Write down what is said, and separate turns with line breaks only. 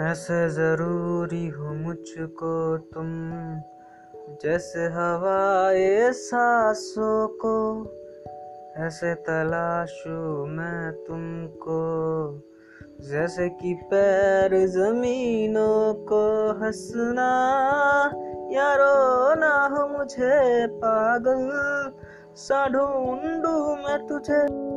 ऐसे ज़रूरी हो मुझको तुम, जैसे हवाए सांसों को, ऐसे तलाशू मैं तुमको, जैसे कि पैर जमीनों को हंसना, यारो ना हो मुझे पागल सा ढूंढू मैं तुझे।